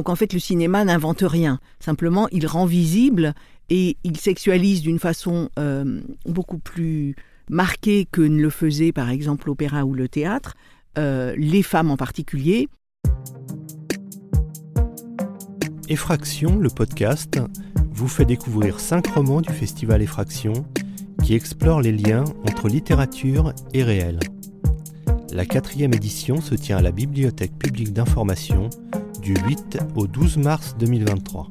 Donc en fait, le cinéma n'invente rien. Simplement, il rend visible et il sexualise d'une façon euh, beaucoup plus marquée que ne le faisait par exemple l'opéra ou le théâtre, euh, les femmes en particulier. Effraction, le podcast, vous fait découvrir cinq romans du festival Effraction qui explorent les liens entre littérature et réel. La quatrième édition se tient à la Bibliothèque publique d'information du 8 au 12 mars 2023.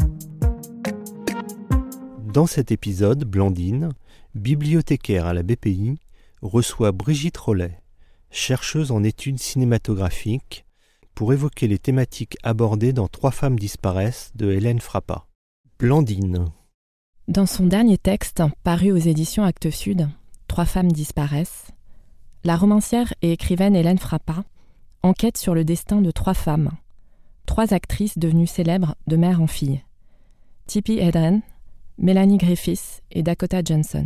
Dans cet épisode, Blandine, bibliothécaire à la BPI, reçoit Brigitte Rollet, chercheuse en études cinématographiques, pour évoquer les thématiques abordées dans Trois femmes disparaissent de Hélène Frappa. Blandine. Dans son dernier texte, paru aux éditions Actes Sud, Trois femmes disparaissent, la romancière et écrivaine Hélène Frappa enquête sur le destin de trois femmes, trois actrices devenues célèbres de mère en fille Tippi Hedren, Melanie Griffiths et Dakota Johnson.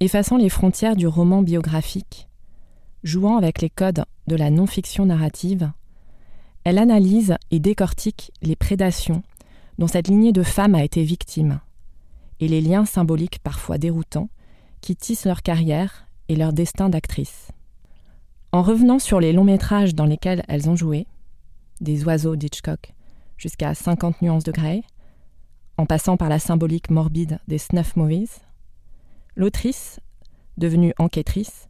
Effaçant les frontières du roman biographique, jouant avec les codes de la non-fiction narrative, elle analyse et décortique les prédations dont cette lignée de femmes a été victime, et les liens symboliques parfois déroutants qui tissent leur carrière et leur destin d'actrice. En revenant sur les longs métrages dans lesquels elles ont joué, des oiseaux d'Hitchcock jusqu'à 50 nuances de Grey, en passant par la symbolique morbide des snuff movies, l'autrice, devenue enquêtrice,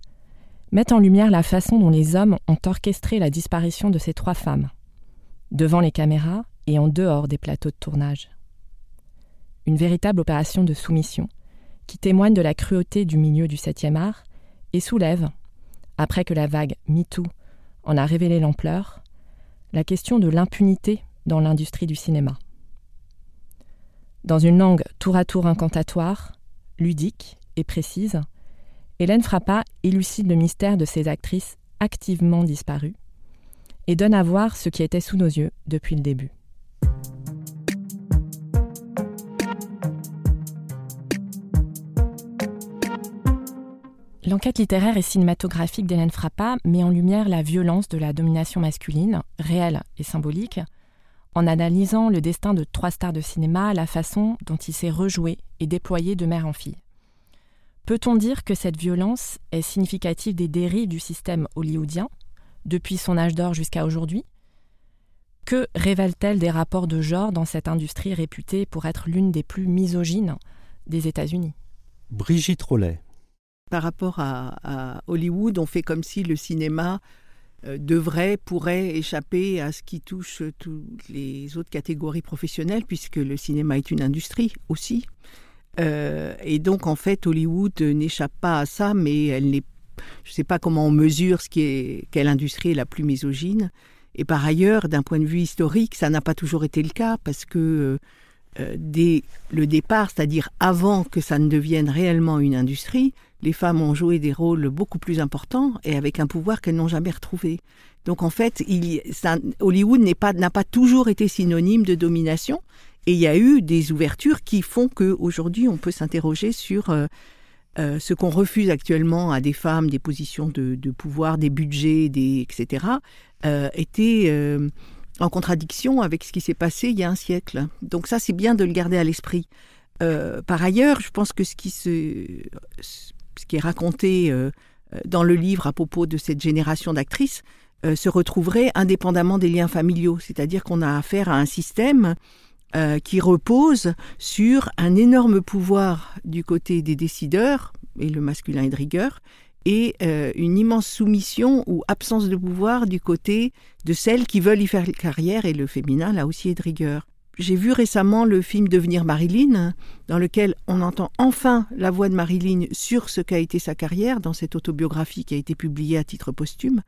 met en lumière la façon dont les hommes ont orchestré la disparition de ces trois femmes, devant les caméras et en dehors des plateaux de tournage. Une véritable opération de soumission qui témoigne de la cruauté du milieu du septième art et soulève, après que la vague MeToo en a révélé l'ampleur, la question de l'impunité dans l'industrie du cinéma. Dans une langue tour à tour incantatoire, ludique et précise, Hélène Frappa élucide le mystère de ces actrices activement disparues et donne à voir ce qui était sous nos yeux depuis le début. L'enquête littéraire et cinématographique d'Hélène Frappa met en lumière la violence de la domination masculine, réelle et symbolique, en analysant le destin de trois stars de cinéma, la façon dont il s'est rejoué et déployé de mère en fille. Peut-on dire que cette violence est significative des dérives du système hollywoodien, depuis son âge d'or jusqu'à aujourd'hui? Que révèle-t-elle des rapports de genre dans cette industrie réputée pour être l'une des plus misogynes des États-Unis? Brigitte Rollet par rapport à, Hollywood, on fait comme si le cinéma euh, devrait, pourrait échapper à ce qui touche toutes les autres catégories professionnelles, puisque le cinéma est une industrie aussi. Euh, et donc, en fait, Hollywood n'échappe pas à ça, mais elle n'est, je ne sais pas comment on mesure ce qui est, quelle industrie est la plus misogyne. Et par ailleurs, d'un point de vue historique, ça n'a pas toujours été le cas, parce que euh, dès le départ, c'est-à-dire avant que ça ne devienne réellement une industrie, les femmes ont joué des rôles beaucoup plus importants et avec un pouvoir qu'elles n'ont jamais retrouvé. Donc en fait, Hollywood n'a pas, toujours été synonyme de domination et il y a eu des ouvertures qui font qu'aujourd'hui on peut s'interroger sur euh, euh, ce qu'on refuse actuellement à des femmes, des positions de, pouvoir, des budgets, etc., euh, était euh, en contradiction avec ce qui s'est passé il y a un siècle. Donc ça, c'est bien de le garder à l'esprit. par ailleurs, je pense que ce qui se, ce qui est raconté euh, euh, dans le livre à propos de cette génération d'actrices euh, se retrouverait indépendamment des liens familiaux. C'est-à-dire qu'on a affaire à un système qui repose sur un énorme pouvoir du côté des décideurs, et le masculin est de rigueur, et une immense soumission ou absence de pouvoir du côté de celles qui veulent y faire carrière, et le féminin là aussi est de rigueur. J'ai vu récemment le film Devenir Marilyn, dans lequel on entend enfin la voix de Marilyn sur ce qu'a été sa carrière, dans cette autobiographie qui a été publiée à titre posthume,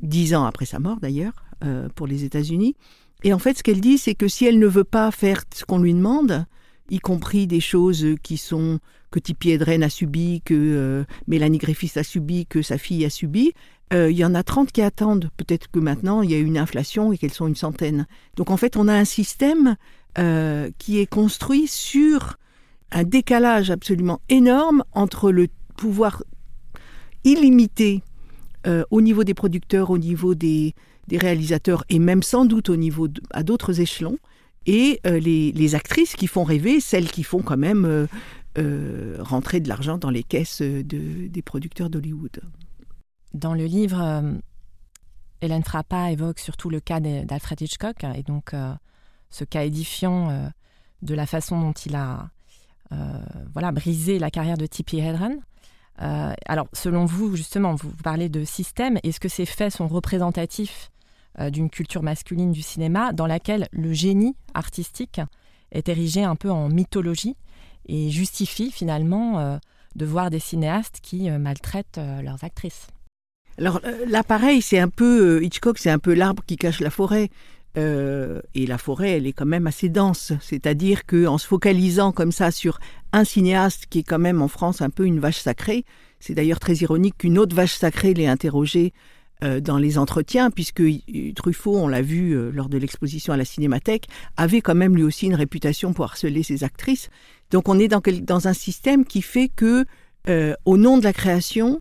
dix ans après sa mort d'ailleurs, euh, pour les États-Unis. Et en fait, ce qu'elle dit, c'est que si elle ne veut pas faire ce qu'on lui demande, y compris des choses qui sont que Tippi Hedren a subi, que euh, Mélanie Griffiths a subi, que sa fille a subi, euh, il y en a 30 qui attendent. Peut-être que maintenant, il y a une inflation et qu'elles sont une centaine. Donc en fait, on a un système euh, qui est construit sur un décalage absolument énorme entre le pouvoir illimité au niveau des producteurs, au niveau des, des réalisateurs et même sans doute au niveau à d'autres échelons, et les, actrices qui font rêver, celles qui font quand même rentrer de l'argent dans les caisses des producteurs d'Hollywood. Dans le livre, Hélène Frappa évoque surtout le cas d'Alfred Hitchcock et donc ce cas édifiant de la façon dont il a voilà, brisé la carrière de Tippi Hedren. Euh, alors, selon vous, justement, vous, parlez de système. Est-ce que ces faits sont représentatifs euh, d'une culture masculine du cinéma dans laquelle le génie artistique est érigé un peu en mythologie et justifie finalement euh, de voir des cinéastes qui maltraitent leurs actrices alors là, pareil, c'est un peu Hitchcock, c'est un peu l'arbre qui cache la forêt. et la forêt, elle est quand même assez dense. C'est-à-dire qu'en se focalisant comme ça sur un cinéaste qui est quand même en France un peu une vache sacrée. C'est d'ailleurs très ironique qu'une autre vache sacrée l'ait interrogé euh, dans les entretiens, puisque Truffaut, on l'a vu euh, lors de l'exposition à la Cinémathèque, avait quand même lui aussi une réputation pour harceler ses actrices. Donc on est dans, un système qui fait que, euh, au nom de la création,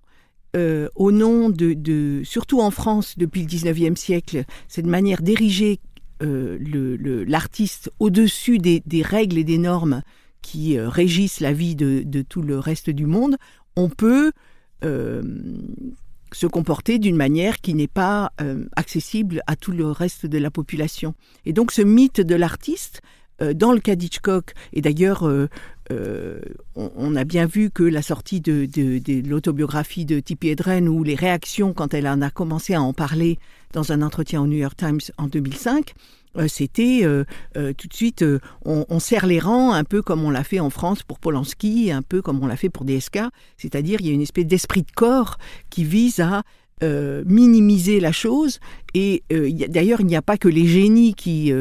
au nom de, surtout en France depuis le 19e siècle, cette manière d'ériger l'artiste au-dessus des, règles et des normes qui euh, régissent la vie de, tout le reste du monde, on peut euh, se comporter d'une manière qui n'est pas euh, accessible à tout le reste de la population. Et donc ce mythe de l'artiste, dans le cas d'Hitchcock, et d'ailleurs on, a bien vu que la sortie de, l'autobiographie de Tippi Hedren, ou les réactions quand elle en a commencé à en parler dans un entretien au New York Times en 2005, euh, c'était euh, euh, tout de suite, on, serre les rangs, un peu comme on l'a fait en France pour Polanski, un peu comme on l'a fait pour DSK, c'est-à-dire il y a une espèce d'esprit de corps qui vise à minimiser la chose. Et d'ailleurs, il n'y a pas que les génies qui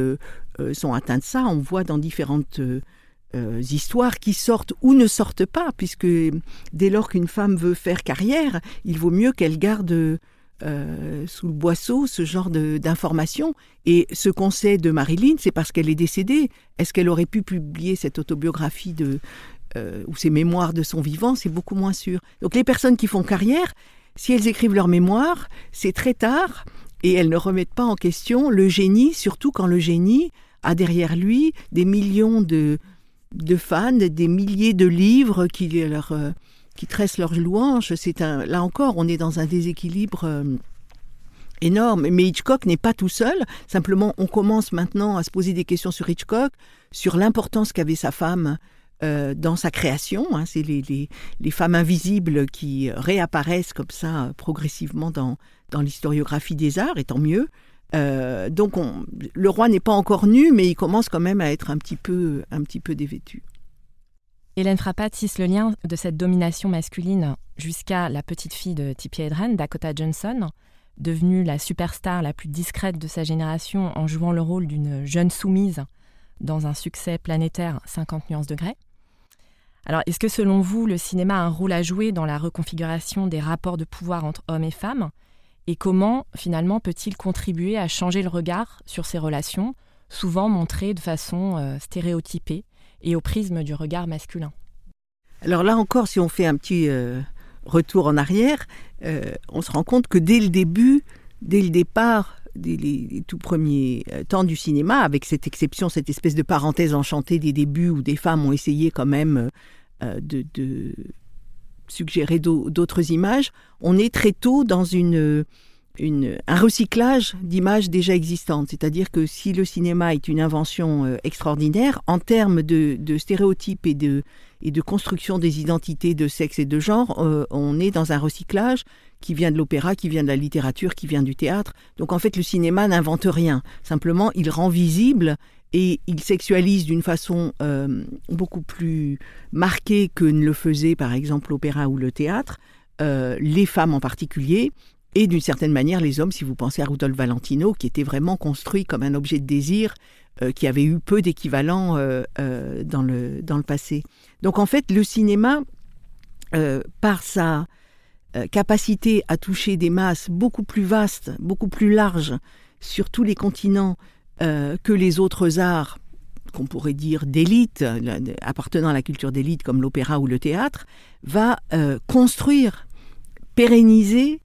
sont atteints de ça. On voit dans différentes histoires qui sortent ou ne sortent pas, puisque dès lors qu'une femme veut faire carrière, il vaut mieux qu'elle garde euh, sous le boisseau ce genre d'informations. Et ce qu'on sait de Marilyn, c'est parce qu'elle est décédée. Est-ce qu'elle aurait pu publier cette autobiographie de, euh, ou ses mémoires de son vivant C'est beaucoup moins sûr. Donc les personnes qui font carrière, si elles écrivent leurs mémoires, c'est très tard et elles ne remettent pas en question le génie, surtout quand le génie a derrière lui des millions de, de fans, des milliers de livres qui leur... Euh, qui tressent leurs louanges. C'est un, là encore, on est dans un déséquilibre euh, énorme. Mais Hitchcock n'est pas tout seul. Simplement, on commence maintenant à se poser des questions sur Hitchcock, sur l'importance qu'avait sa femme euh, dans sa création. Hein. C'est les, les, les, femmes invisibles qui réapparaissent comme ça progressivement dans, dans l'historiographie des arts, et tant mieux. Euh, donc, on, le roi n'est pas encore nu, mais il commence quand même à être un petit peu, un petit peu dévêtu. Hélène Frappat tisse le lien de cette domination masculine jusqu'à la petite fille de Tippi Hedren, Dakota Johnson, devenue la superstar la plus discrète de sa génération en jouant le rôle d'une jeune soumise dans un succès planétaire 50 nuances degrés. Alors, est-ce que selon vous, le cinéma a un rôle à jouer dans la reconfiguration des rapports de pouvoir entre hommes et femmes? Et comment, finalement, peut-il contribuer à changer le regard sur ces relations, souvent montrées de façon euh, stéréotypée et au prisme du regard masculin? Alors là encore, si on fait un petit euh, retour en arrière, euh, on se rend compte que dès le début, dès le départ, dès les, tout premiers temps du cinéma, avec cette exception, cette espèce de parenthèse enchantée des débuts où des femmes ont essayé quand même de, suggérer d'autres images, on est très tôt dans un recyclage d'images déjà existantes. C'est-à-dire que si le cinéma est une invention euh, extraordinaire, en termes de, stéréotypes et de, et de construction des identités de sexe et de genre, euh, on est dans un recyclage qui vient de l'opéra, qui vient de la littérature, qui vient du théâtre. Donc en fait, le cinéma n'invente rien. Simplement, il rend visible et il sexualise d'une façon euh, beaucoup plus marquée que ne le faisait par exemple l'opéra ou le théâtre, les femmes en particulier, et d'une certaine manière les hommes, si vous pensez à Rudolf Valentino, qui était vraiment construit comme un objet de désir, euh, qui avait eu peu d'équivalent euh, euh, dans, le, dans le passé. Donc en fait, le cinéma, par sa capacité à toucher des masses beaucoup plus vastes, beaucoup plus larges sur tous les continents que les autres arts, qu'on pourrait dire d'élite, appartenant à la culture d'élite comme l'opéra ou le théâtre, va construire, pérenniser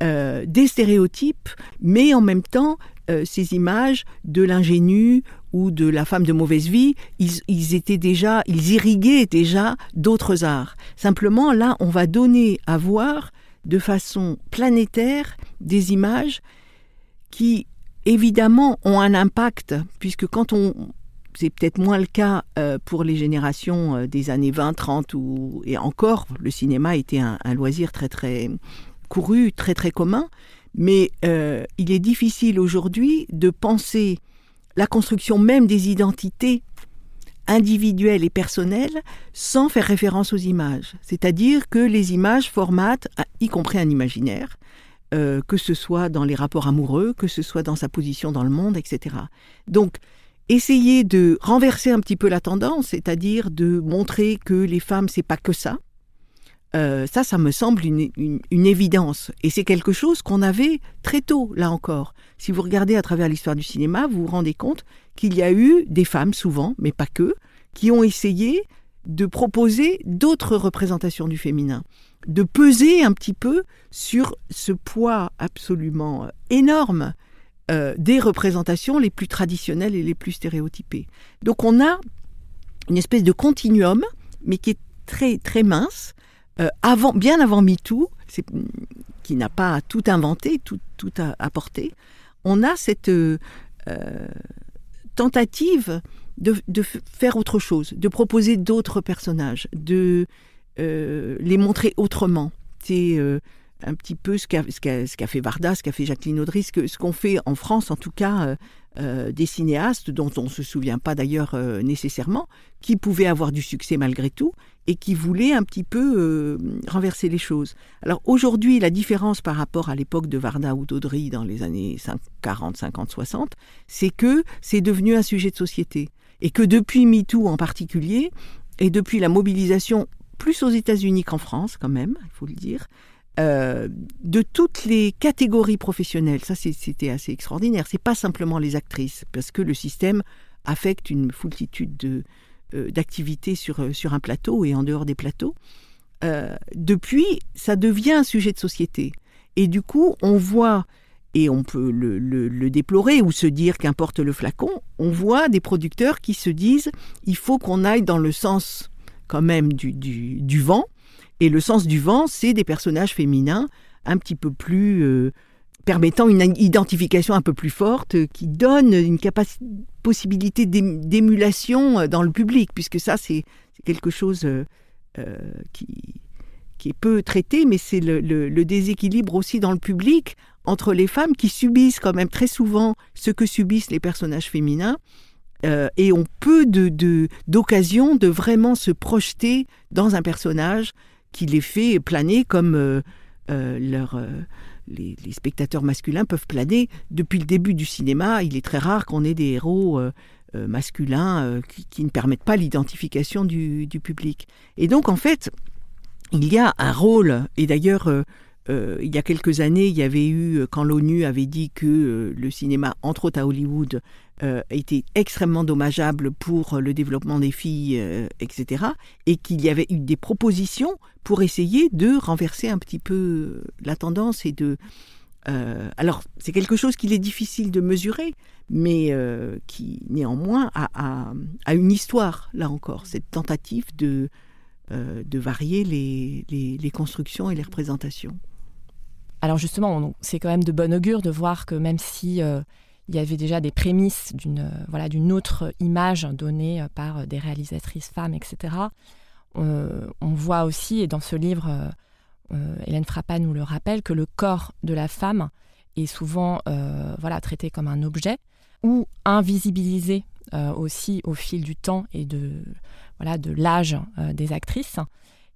des stéréotypes, mais en même temps, ces images de l'ingénu ou de la femme de mauvaise vie, ils, étaient déjà, ils irriguaient déjà d'autres arts. Simplement, là, on va donner à voir de façon planétaire des images qui, évidemment, ont un impact, puisque quand on, c'est peut-être moins le cas euh, pour les générations euh, des années 20, 30 ou et encore le cinéma était un, loisir très très couru, très très commun, mais euh, il est difficile aujourd'hui de penser la construction même des identités individuelles et personnelles sans faire référence aux images. C'est-à-dire que les images formatent, y compris un imaginaire, euh, que ce soit dans les rapports amoureux, que ce soit dans sa position dans le monde, etc. Donc, essayer de renverser un petit peu la tendance, c'est-à-dire de montrer que les femmes, c'est pas que ça, euh, ça, ça me semble une, évidence. Et c'est quelque chose qu'on avait très tôt, là encore. Si vous regardez à travers l'histoire du cinéma, vous vous rendez compte qu'il y a eu des femmes, souvent, mais pas que, qui ont essayé de proposer d'autres représentations du féminin, de peser un petit peu sur ce poids absolument énorme euh, des représentations les plus traditionnelles et les plus stéréotypées. Donc on a une espèce de continuum, mais qui est très mince, euh, avant, bien avant MeToo, qui n'a pas tout inventé, tout, tout apporté, on a cette euh, tentative de, faire autre chose, de proposer d'autres personnages, de euh, les montrer autrement. C'est un petit peu ce qu'a fait Varda, ce qu'a fait Jacqueline Audry, ce qu'ont fait en France, en tout cas, des cinéastes dont on ne se souvient pas d'ailleurs nécessairement, qui pouvaient avoir du succès malgré tout et qui voulait un petit peu euh, renverser les choses. Alors aujourd'hui, la différence par rapport à l'époque de Varda ou d'Audry dans les années 40, 50, 60, c'est que c'est devenu un sujet de société. Et que depuis MeToo en particulier, et depuis la mobilisation plus aux États-Unis qu'en France quand même, il faut le dire, euh, de toutes les catégories professionnelles, ça c'était assez extraordinaire. C'est pas simplement les actrices, parce que le système affecte une foultitude de, euh, d'activité sur, euh, sur un plateau et en dehors des plateaux, depuis, ça devient un sujet de société. Et du coup, on voit, et on peut le, déplorer ou se dire qu'importe le flacon, on voit des producteurs qui se disent il faut qu'on aille dans le sens quand même du, du, vent. Et le sens du vent, c'est des personnages féminins un petit peu plus permettant une identification un peu plus forte, euh, qui donne une possibilité d'émulation euh, dans le public, puisque ça, c'est quelque chose euh, qui, qui est peu traité, mais c'est le, déséquilibre aussi dans le public entre les femmes qui subissent quand même très souvent ce que subissent les personnages féminins. et ont peu d'occasion de, de, vraiment se projeter dans un personnage qui les fait planer comme leur, les, spectateurs masculins peuvent planer. Depuis le début du cinéma, il est très rare qu'on ait des héros euh, euh, masculins euh, qui, ne permettent pas l'identification du, public. Et donc, en fait, il y a un rôle, et d'ailleurs, il y a quelques années, il y avait eu, quand l'ONU avait dit que le cinéma, entre autres à Hollywood, était extrêmement dommageable pour le développement des filles, etc., et qu'il y avait eu des propositions pour essayer de renverser un petit peu la tendance et de... Euh, alors, c'est quelque chose qu'il est difficile de mesurer, mais euh, qui néanmoins a, une histoire, là encore, cette tentative de, euh, de varier les, les, constructions et les représentations. Alors justement, c'est quand même de bon augure de voir que même si il y avait déjà des prémices d'une voilà, d'une autre image donnée par des réalisatrices femmes, etc., euh, on voit aussi, et dans ce livre, euh, euh, Hélène Frappa nous le rappelle, que le corps de la femme est souvent voilà, traité comme un objet ou invisibilisé aussi au fil du temps et de de l'âge des actrices.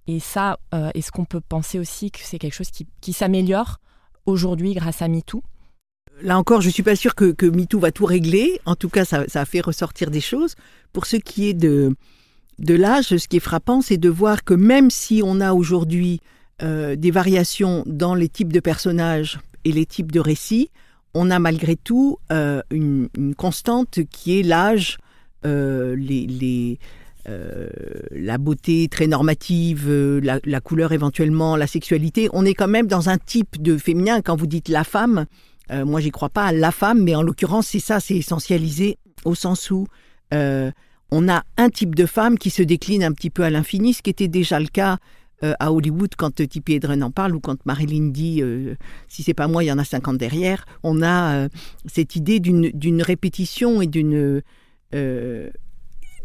Et ça, est-ce qu'on peut penser aussi que c'est quelque chose qui, s'améliore aujourd'hui grâce à MeToo? Là encore, je ne suis pas sûre que, que, MeToo va tout régler. En tout cas, ça, ça, a fait ressortir des choses. Pour ce qui est de, de l'âge, ce qui est frappant, c'est de voir que même si on a aujourd'hui euh, des variations dans les types de personnages et les types de récits, on a malgré tout euh, une, constante qui est l'âge, euh, les, la beauté très normative, la, la, couleur éventuellement, la sexualité. On est quand même dans un type de féminin. Quand vous dites la femme, moi j'y crois pas à la femme, mais en l'occurrence c'est ça, c'est essentialisé au sens où on a un type de femme qui se décline un petit peu à l'infini, ce qui était déjà le cas euh, à Hollywood quand euh, Tippi Hedren en parle ou quand Marilyn dit euh, si c'est pas moi il y en a 50 derrière on a cette idée d'une répétition et d'une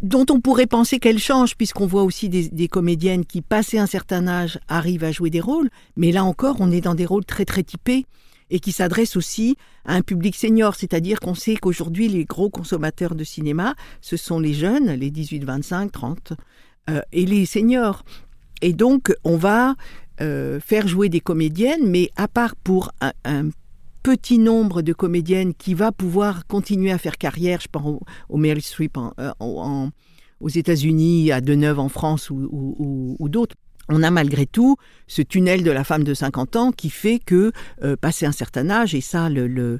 dont on pourrait penser qu'elle change puisqu'on voit aussi des, comédiennes qui passé un certain âge arrivent à jouer des rôles mais là encore on est dans des rôles très très typés et qui s'adressent aussi à un public senior, c'est-à-dire qu'on sait qu'aujourd'hui les gros consommateurs de cinéma, ce sont les jeunes, les 18, 25, 30, et les seniors. Et donc, on va euh, faire jouer des comédiennes, mais à part pour un, petit nombre de comédiennes qui va pouvoir continuer à faire carrière, je pense au, Meryl Streep euh, aux États-Unis, à Deneuve en France ou, d'autres. On a malgré tout ce tunnel de la femme de 50 ans qui fait que, euh, passé un certain âge, et ça, euh,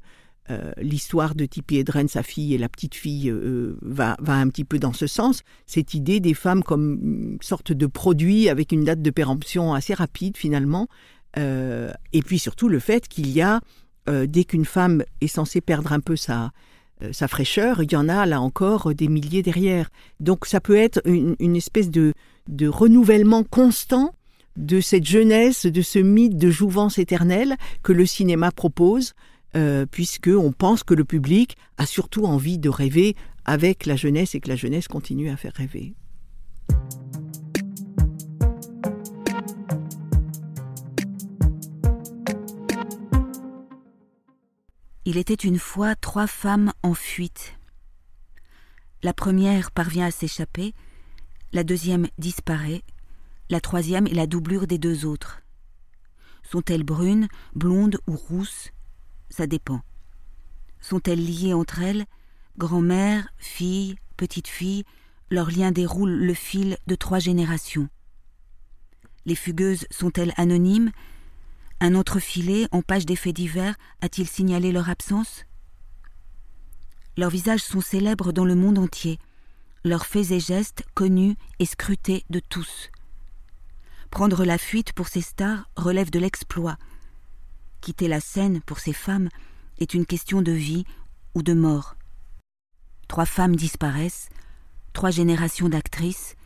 l'histoire de Tippi Hedren, sa fille et la petite fille, va, va, un petit peu dans ce sens. Cette idée des femmes comme une sorte de produit avec une date de péremption assez rapide finalement. Et puis surtout le fait qu'il y a, dès qu'une femme est censée perdre un peu sa, sa fraîcheur, il y en a là encore des milliers derrière. Donc ça peut être une, espèce de, renouvellement constant de cette jeunesse, de ce mythe de jouvence éternelle que le cinéma propose, euh, puisqu'on pense que le public a surtout envie de rêver avec la jeunesse et que la jeunesse continue à faire rêver. Il était une fois trois femmes en fuite. La première parvient à s'échapper, la deuxième disparaît, la troisième est la doublure des deux autres. Sont-elles brunes, blondes ou rousses? Ça dépend. Sont-elles liées entre elles? Grand-mère, fille, petite-fille, leur lien déroule le fil de trois générations. Les fugueuses sont-elles anonymes? Un entrefilé en page des faits divers a-t-il signalé leur absence? Leurs visages sont célèbres dans le monde entier, leurs faits et gestes connus et scrutés de tous. Prendre la fuite pour ces stars relève de l'exploit, quitter la scène pour ces femmes est une question de vie ou de mort. Trois femmes disparaissent, trois générations d'actrices.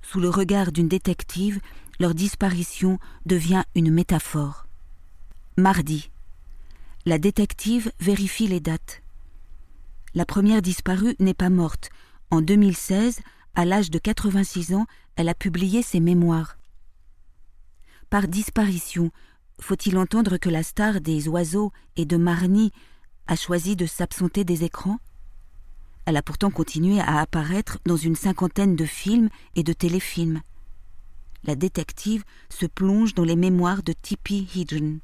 Sous le regard d'une détective, leur disparition devient une métaphore. Mardi. La détective vérifie les dates. La première disparue n'est pas morte. En 2016, à l'âge de 86 ans, elle a publié ses mémoires. Par disparition, faut-il entendre que la star des oiseaux et de Marny a choisi de s'absenter des écrans? Elle a pourtant continué à apparaître dans une cinquantaine de films et de téléfilms. La détective se plonge dans les mémoires de Tippi Hedren.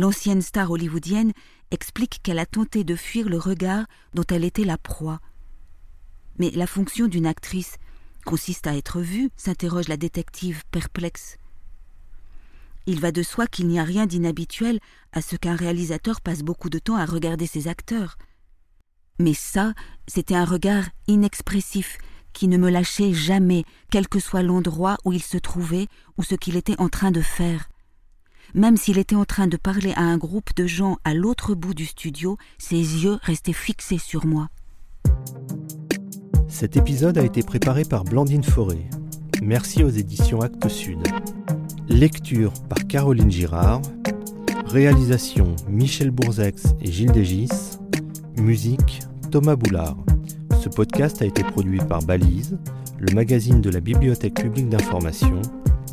L'ancienne star hollywoodienne explique qu'elle a tenté de fuir le regard dont elle était la proie. Mais la fonction d'une actrice consiste à être vue, s'interroge la détective perplexe. Il va de soi qu'il n'y a rien d'inhabituel à ce qu'un réalisateur passe beaucoup de temps à regarder ses acteurs. Mais ça, c'était un regard inexpressif qui ne me lâchait jamais, quel que soit l'endroit où il se trouvait ou ce qu'il était en train de faire. Même s'il était en train de parler à un groupe de gens à l'autre bout du studio, ses yeux restaient fixés sur moi. Cet épisode a été préparé par Blandine Forêt. Merci aux éditions Actes Sud. Lecture par Caroline Girard. Réalisation Michel Bourzex et Gilles Dégis. Musique Thomas Boulard. Ce podcast a été produit par Balise, le magazine de la Bibliothèque publique d'information.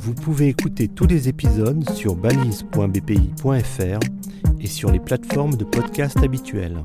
Vous pouvez écouter tous les épisodes sur balise.bpi.fr et sur les plateformes de podcast habituelles.